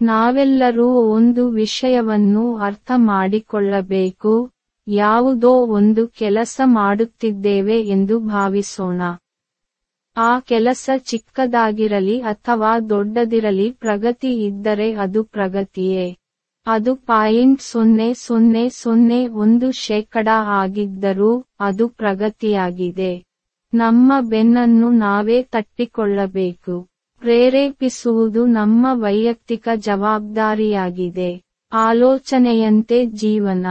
ನಾವೆಲ್ಲರೂ ಒಂದು ವಿಷಯವನ್ನು ಅರ್ಥ ಮಾಡಿಕೊಳ್ಳಬೇಕು ಯಾವುದೋ ಒಂದು ಕೆಲಸ ಮಾಡುತ್ತಿದ್ದೇವೆ ಎಂದು ಭಾವಿಸೋಣ. ಆ ಕೆಲಸ ಚಿಕ್ಕದಾಗಿರಲಿ ಅಥವಾ ದೊಡ್ಡದಿರಲಿ ಪ್ರಗತಿ ಇದ್ದರೆ ಅದು ಪ್ರಗತಿಯೇ. ಅದು ಪಾಯಿಂಟ್ ಸೊನ್ನೆ ಸೊನ್ನೆ ಸೊನ್ನೆ ಒಂದು ಶೇಕಡ ಆಗಿದ್ದರೂ ಅದು ಪ್ರಗತಿಯಾಗಿದೆ. ನಮ್ಮ ಬೆನ್ನನ್ನು ನಾವೇ ತಟ್ಟಿಕೊಳ್ಳಬೇಕು. ಪ್ರೇರೇಪಿಸುವುದು ನಮ್ಮ ವೈಯಕ್ತಿಕ ಜವಾಬ್ದಾರಿಯಾಗಿದೆ. ಆಲೋಚನೆಯಂತೆ ಜೀವನ.